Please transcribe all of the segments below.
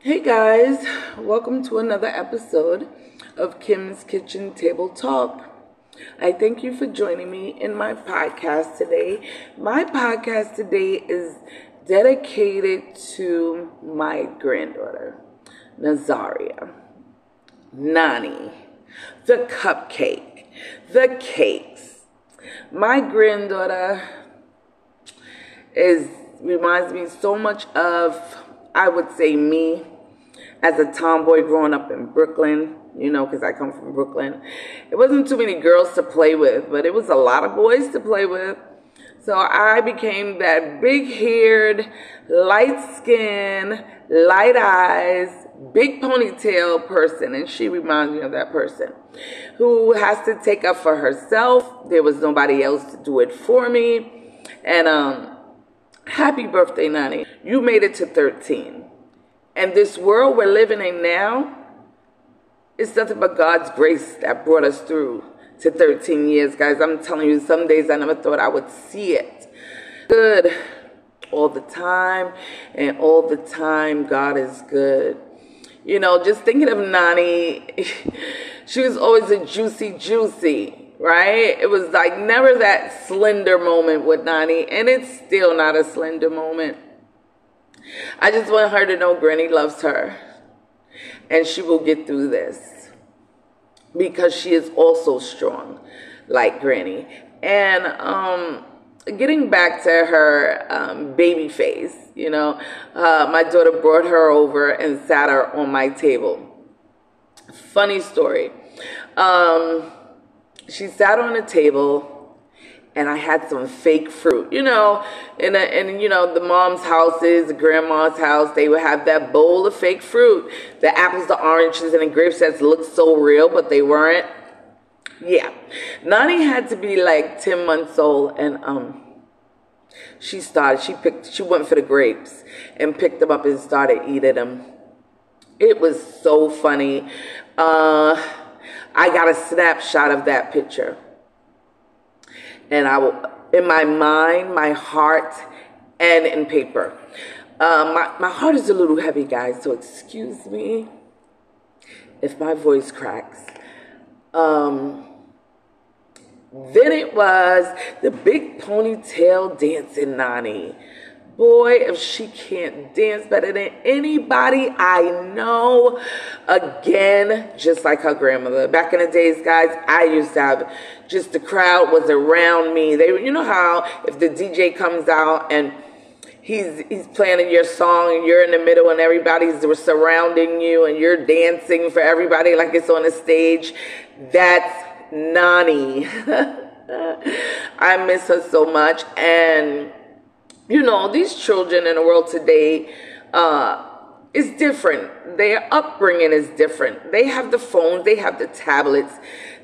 Hey guys, welcome to another episode of Kim's Kitchen Table Talk. I thank you for joining me in my podcast today. My podcast today is dedicated to my granddaughter, Nazaria, Nani, the cupcake, the cakes. My granddaughter is reminds me so much of I would say me as a tomboy growing up in Brooklyn, you know, because I come from Brooklyn. It wasn't too many girls to play with, but it was a lot of boys to play with. So I became that big haired, light skin, light eyes, big ponytail person. And she reminds me of that person who has to take up for herself. There was nobody else to do it for me. And, um, happy birthday, Nani. You made it to 13. And this world we're living in now, it's nothing but God's grace that brought us through to 13 years, guys. I'm telling you, some days I never thought I would see it. Good all the time, and all the time, God is good. You know, just thinking of Nani, she was always a juicy, juicy, right? It was like never that slender moment with Nani, and it's still not a slender moment. I just want her to know Granny loves her and she will get through this because she is also strong like Granny. And um, getting back to her um, baby face, you know, uh, my daughter brought her over and sat her on my table. Funny story. Um, she sat on a table and I had some fake fruit. You know, in a, and you know the mom's houses, grandma's house, they would have that bowl of fake fruit. The apples, the oranges, and the grapes that looked so real, but they weren't. Yeah, Nani had to be like ten months old, and um, she started. She picked. She went for the grapes and picked them up and started eating them. It was so funny. Uh, I got a snapshot of that picture and I will, in my mind, my heart, and in paper. Um, my, my heart is a little heavy, guys, so excuse me if my voice cracks. Um, then it was the big ponytail dancing Nani. Boy, if she can't dance better than anybody I know, again, just like her grandmother. Back in the days, guys, I used to have just the crowd was around me. They, you know how if the DJ comes out and he's he's playing your song and you're in the middle and everybody's surrounding you and you're dancing for everybody like it's on a stage. That's Nani. I miss her so much and you know, these children in the world today uh, is different. Their upbringing is different. They have the phones, they have the tablets,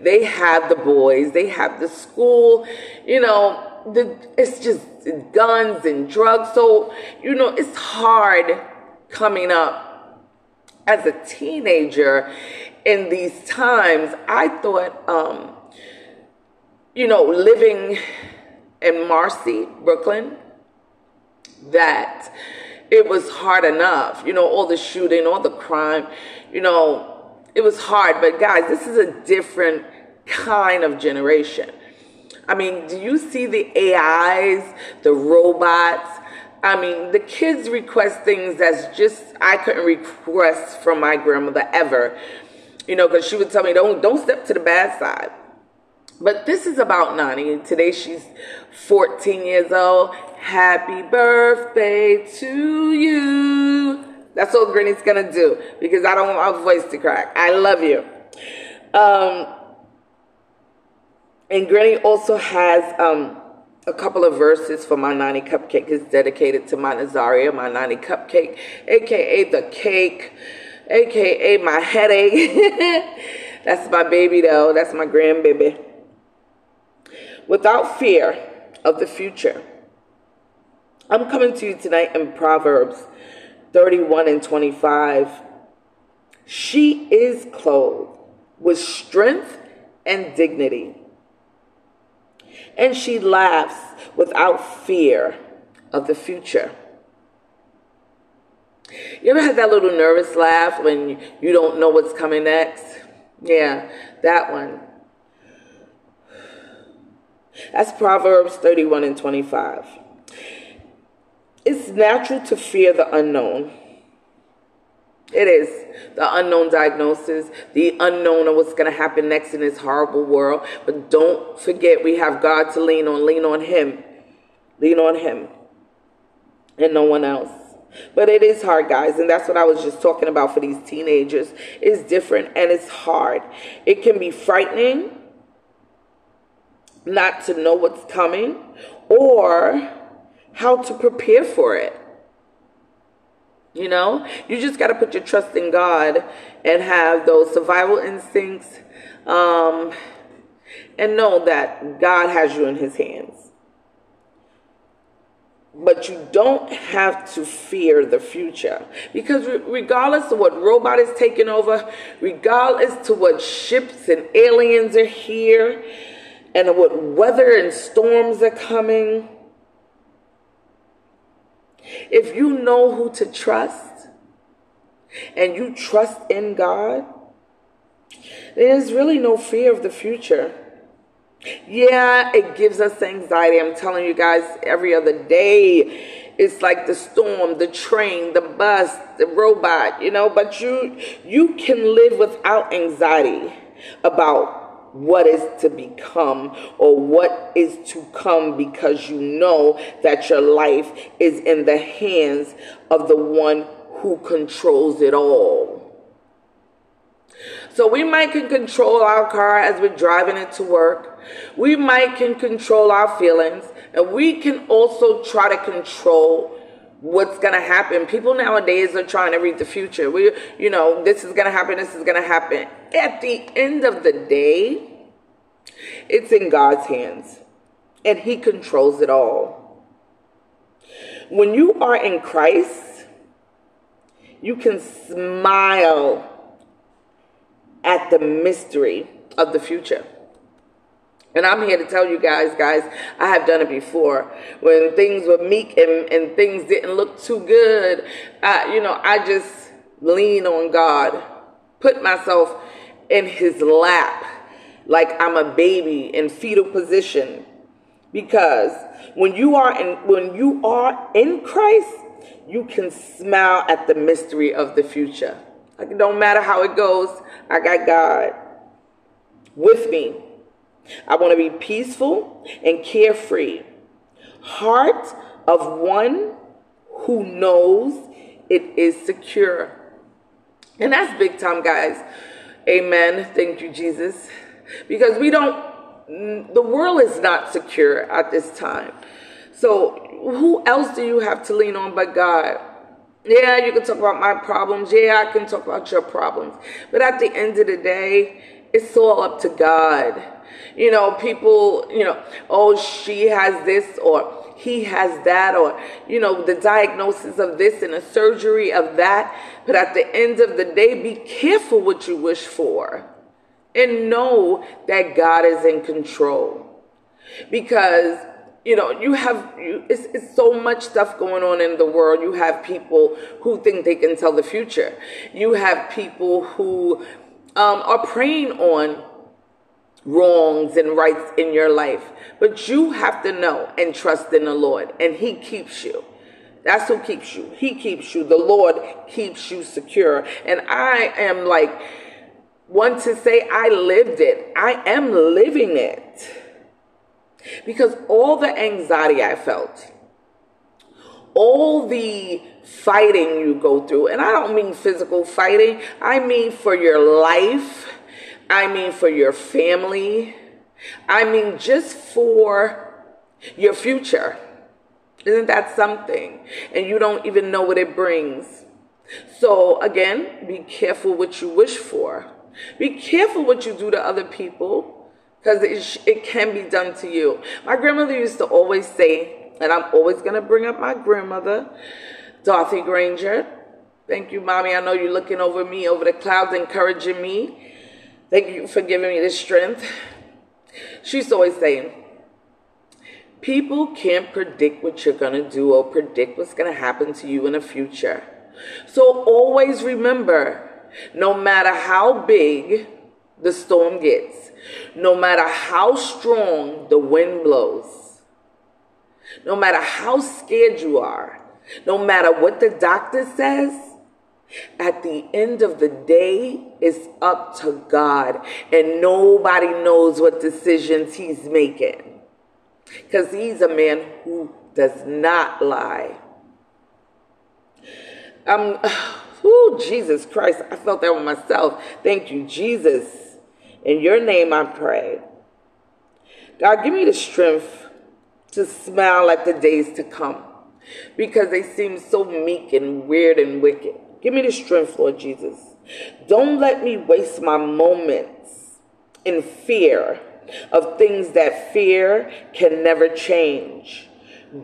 they have the boys, they have the school. You know, the it's just guns and drugs. So you know, it's hard coming up as a teenager in these times. I thought, um, you know, living in Marcy, Brooklyn that it was hard enough. You know, all the shooting, all the crime, you know, it was hard. But guys, this is a different kind of generation. I mean, do you see the AIs, the robots? I mean, the kids request things that's just I couldn't request from my grandmother ever. You know, because she would tell me, "Don't don't step to the bad side." But this is about Nani. Today she's 14 years old. Happy birthday to you. That's all Granny's gonna do because I don't want my voice to crack. I love you. Um, and Granny also has um, a couple of verses for my Nani cupcake. It's dedicated to my Nazaria, my Nani cupcake, aka the cake, aka my headache. That's my baby though. That's my grandbaby without fear of the future. I'm coming to you tonight in Proverbs 31 and 25. She is clothed with strength and dignity, and she laughs without fear of the future. You ever had that little nervous laugh when you don't know what's coming next? Yeah, that one. That's Proverbs 31 and 25. It's natural to fear the unknown. It is the unknown diagnosis, the unknown of what's going to happen next in this horrible world. But don't forget, we have God to lean on. Lean on Him. Lean on Him and no one else. But it is hard, guys, and that's what I was just talking about for these teenagers. It's different and it's hard. It can be frightening not to know what's coming or how to prepare for it. You know, you just got to put your trust in God and have those survival instincts um, and know that God has you in His hands. But you don't have to fear the future because, regardless of what robot is taking over, regardless to what ships and aliens are here, and what weather and storms are coming, if you know who to trust and you trust in God, there's really no fear of the future. Yeah, it gives us anxiety. I'm telling you guys every other day. It's like the storm, the train, the bus, the robot, you know, but you you can live without anxiety about what is to become or what is to come because you know that your life is in the hands of the one who controls it all. So we might can control our car as we're driving it to work. We might can control our feelings and we can also try to control what's going to happen. People nowadays are trying to read the future. We, you know, this is going to happen, this is going to happen. At the end of the day, it's in God's hands, and He controls it all. When you are in Christ, you can smile at the mystery of the future. And I'm here to tell you guys, guys, I have done it before. When things were meek and, and things didn't look too good, I, you know, I just lean on God, put myself in his lap like I'm a baby in fetal position. Because when you are in when you are in Christ, you can smile at the mystery of the future. Like it don't matter how it goes, I got God with me. I want to be peaceful and carefree. Heart of one who knows it is secure. And that's big time, guys. Amen. Thank you, Jesus. Because we don't, the world is not secure at this time. So who else do you have to lean on but God? Yeah, you can talk about my problems. Yeah, I can talk about your problems. But at the end of the day, it's all up to God. You know, people, you know, oh, she has this or he has that or, you know, the diagnosis of this and a surgery of that. But at the end of the day, be careful what you wish for and know that God is in control. Because you know you have you, it's, it's so much stuff going on in the world you have people who think they can tell the future you have people who um, are preying on wrongs and rights in your life. But you have to know and trust in the lord and he keeps you. That's who keeps you. He keeps you. The lord keeps you secure. And i am like want to say I lived it. I am living it. Because all the anxiety I felt, all the fighting you go through, and I don't mean physical fighting, I mean for your life, I mean for your family, I mean just for your future. Isn't that something? And you don't even know what it brings. So, again, be careful what you wish for. Be careful what you do to other people because it, it can be done to you. My grandmother used to always say, and I'm always going to bring up my grandmother, Dorothy Granger. Thank you, Mommy. I know you're looking over me, over the clouds, encouraging me. Thank you for giving me the strength. She's always saying, People can't predict what you're going to do or predict what's going to happen to you in the future. So always remember no matter how big the storm gets, no matter how strong the wind blows, no matter how scared you are, no matter what the doctor says, at the end of the day, it's up to God, and nobody knows what decisions He's making. Because He's a man who does not lie. Um, oh, Jesus Christ, I felt that with myself. Thank you, Jesus. In your name I pray. God, give me the strength to smile at the days to come because they seem so meek and weird and wicked. Give me the strength, Lord Jesus. Don't let me waste my moments in fear of things that fear can never change.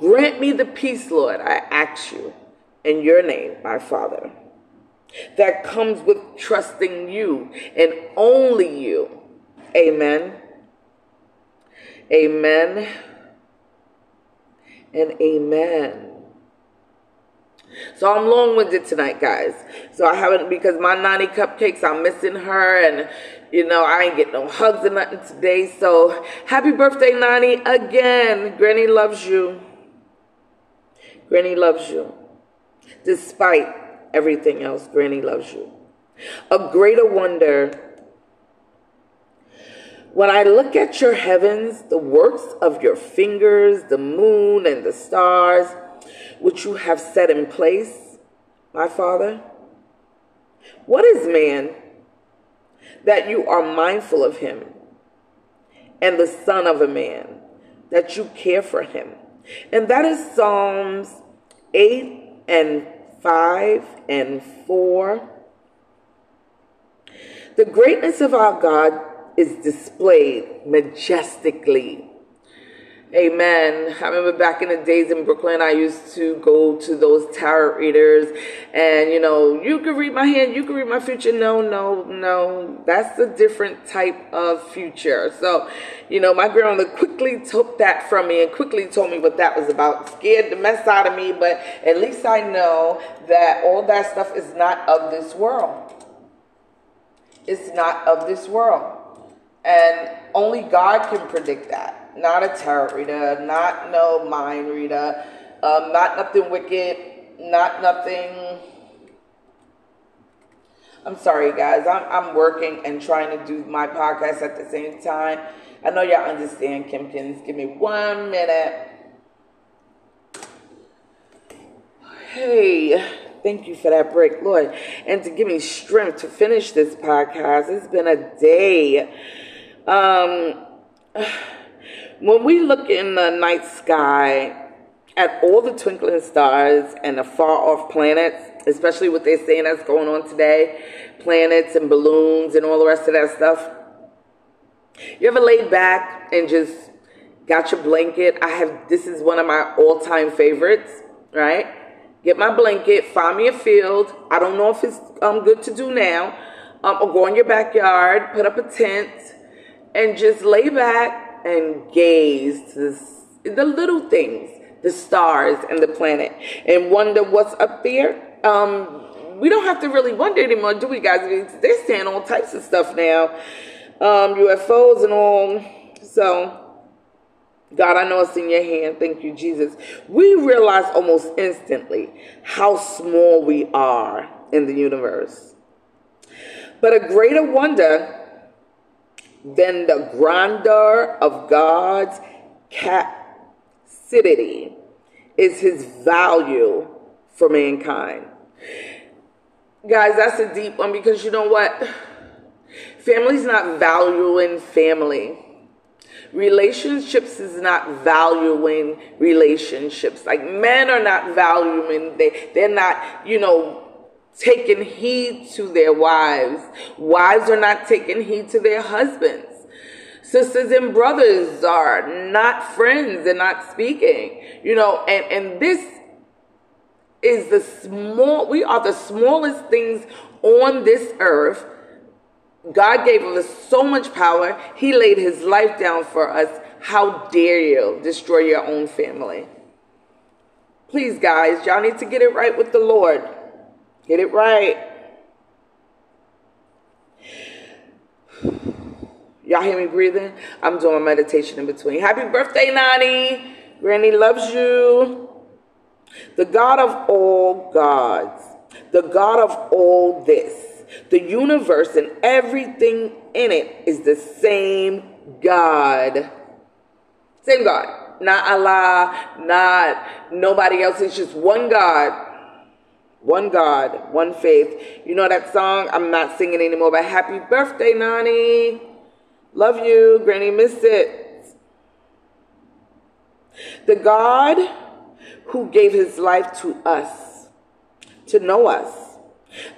Grant me the peace, Lord, I ask you in your name, my Father, that comes with trusting you and only you. Amen. Amen. And amen. So I'm long winded tonight, guys. So I haven't, because my Nani cupcakes, I'm missing her, and you know, I ain't getting no hugs or nothing today. So happy birthday, Nani, again. Granny loves you. Granny loves you. Despite everything else, Granny loves you. A greater wonder. When I look at your heavens, the works of your fingers, the moon and the stars, which you have set in place, my Father, what is man that you are mindful of him, and the Son of a man that you care for him? And that is Psalms 8 and 5 and 4. The greatness of our God is displayed majestically Amen. I remember back in the days in Brooklyn, I used to go to those tarot readers, and you know, you could read my hand, you could read my future. No, no, no. That's a different type of future. So, you know, my grandmother quickly took that from me and quickly told me what that was about. Scared the mess out of me, but at least I know that all that stuff is not of this world. It's not of this world. And only God can predict that not a tarot reader, not no mind reader, um, not nothing wicked, not nothing. I'm sorry, guys. I'm, I'm working and trying to do my podcast at the same time. I know y'all understand, Kimkins. Give me one minute. Hey, thank you for that break, Lord. And to give me strength to finish this podcast. It's been a day. Um, when we look in the night sky at all the twinkling stars and the far off planets, especially what they're saying that's going on today, planets and balloons and all the rest of that stuff, you ever laid back and just got your blanket? I have, this is one of my all time favorites, right? Get my blanket, find me a field. I don't know if it's um, good to do now. Um, or go in your backyard, put up a tent, and just lay back and gaze the little things, the stars and the planet, and wonder what's up there. Um, we don't have to really wonder anymore, do we, guys? They're saying all types of stuff now, um, UFOs and all. So, God, I know it's in your hand. Thank you, Jesus. We realize almost instantly how small we are in the universe. But a greater wonder than the grandeur of God's capacity is his value for mankind. Guys, that's a deep one because you know what? Family's not valuing family. Relationships is not valuing relationships. Like men are not valuing they they're not, you know, taking heed to their wives. Wives are not taking heed to their husbands. Sisters and brothers are not friends and not speaking. You know, and, and this is the small, we are the smallest things on this earth. God gave us so much power. He laid his life down for us. How dare you destroy your own family? Please, guys, y'all need to get it right with the Lord. Get it right. Y'all hear me breathing? I'm doing meditation in between. Happy birthday, Nani. Granny loves you. The God of all gods, the God of all this, the universe and everything in it is the same God. Same God. Not Allah, not nobody else. It's just one God. One God, one faith. You know that song? I'm not singing anymore, but happy birthday, Nani. Love you. Granny missed it. The God who gave his life to us, to know us.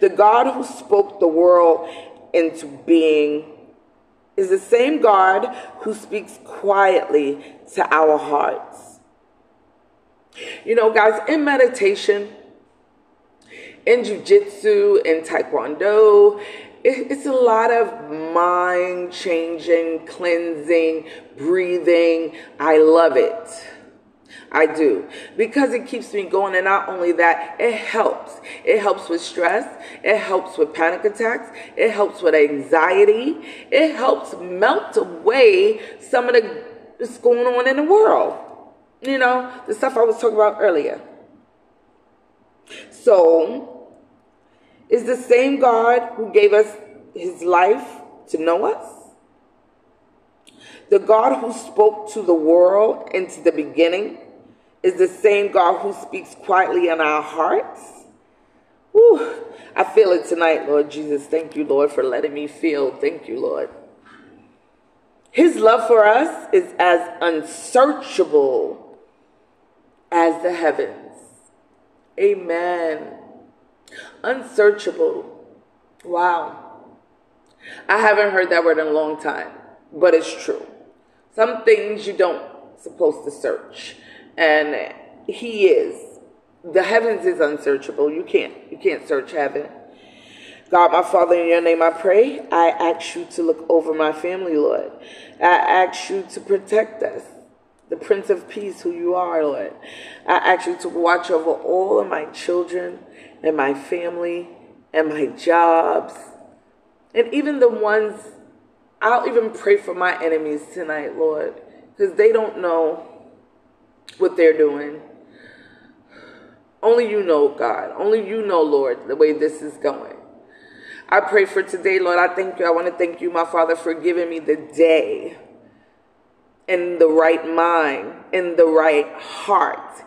The God who spoke the world into being is the same God who speaks quietly to our hearts. You know, guys, in meditation, in jujitsu, and taekwondo, it's a lot of mind changing, cleansing, breathing. I love it. I do because it keeps me going. And not only that, it helps. It helps with stress. It helps with panic attacks. It helps with anxiety. It helps melt away some of the that's going on in the world. You know, the stuff I was talking about earlier. So, is the same God who gave us his life to know us? The God who spoke to the world into the beginning is the same God who speaks quietly in our hearts. Whew, I feel it tonight, Lord Jesus. Thank you, Lord, for letting me feel. Thank you, Lord. His love for us is as unsearchable as the heavens. Amen. Unsearchable. Wow. I haven't heard that word in a long time, but it's true. Some things you don't supposed to search and he is. The heavens is unsearchable. You can't you can't search heaven. God, my Father, in your name I pray. I ask you to look over my family, Lord. I ask you to protect us, the Prince of Peace, who you are, Lord. I ask you to watch over all of my children and my family and my jobs. And even the ones, I'll even pray for my enemies tonight, Lord, because they don't know what they're doing. Only you know, God. Only you know, Lord, the way this is going. I pray for today, Lord. I thank you. I want to thank you, my Father, for giving me the day in the right mind, in the right heart,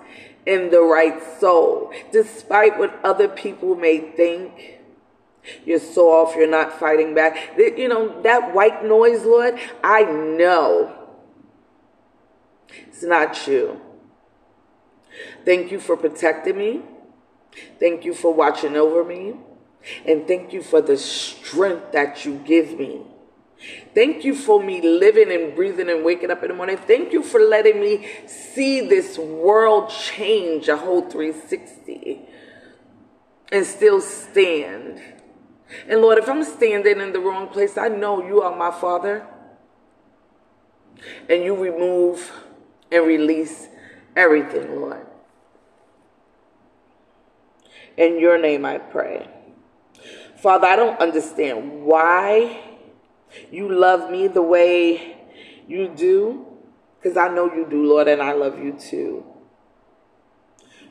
in the right soul. Despite what other people may think, you're soft, you're not fighting back. You know, that white noise, Lord, I know it's not you. Thank you for protecting me. Thank you for watching over me. And thank you for the strength that you give me. Thank you for me living and breathing and waking up in the morning. Thank you for letting me see this world change a whole 360 and still stand. And Lord, if I'm standing in the wrong place, I know you are my Father. And you remove and release everything, Lord. In your name I pray. Father, I don't understand why you love me the way you do, because I know you do, Lord, and I love you too.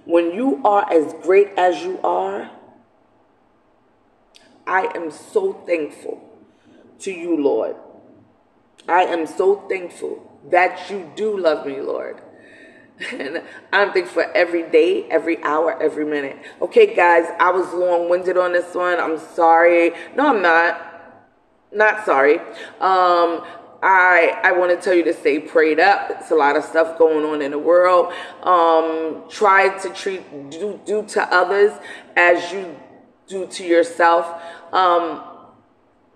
When you are as great as you are, I am so thankful to you, Lord. I am so thankful that you do love me, Lord. And I'm thankful for every day, every hour, every minute. Okay, guys, I was long winded on this one. I'm sorry. No, I'm not. Not sorry. Um, I I want to tell you to stay prayed up. It's a lot of stuff going on in the world. Um, try to treat do do to others as you do to yourself. Um,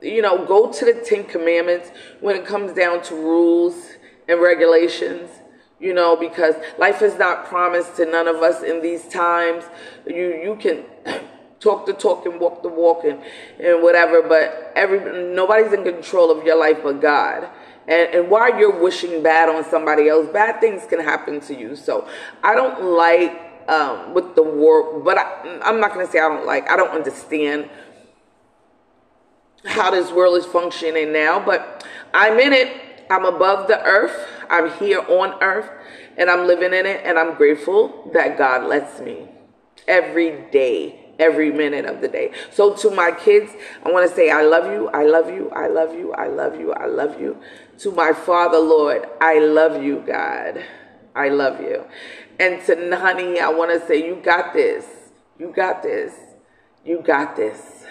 you know, go to the Ten Commandments when it comes down to rules and regulations you know, because life is not promised to none of us in these times. You you can talk the talk and walk the walk and, and whatever, but every nobody's in control of your life but God. And, and while you're wishing bad on somebody else, bad things can happen to you. So I don't like um, with the war. But I, I'm not going to say I don't like. I don't understand how this world is functioning now. But I'm in it. I'm above the earth. I'm here on earth, and I'm living in it. And I'm grateful that God lets me every day every minute of the day. So to my kids, I want to say I love you, I love you, I love you, I love you, I love you. To my Father, Lord, I love you, God. I love you. And to Nani, I want to say you got this. You got this. You got this.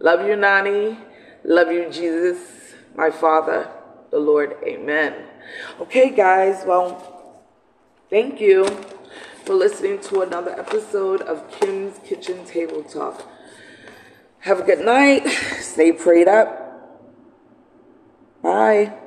Love you, Nani. Love you, Jesus, my Father, the Lord. Amen. Okay, guys. Well, thank you for listening to another episode of Kim's Kitchen Table Talk. Have a good night. Stay prayed up. Bye.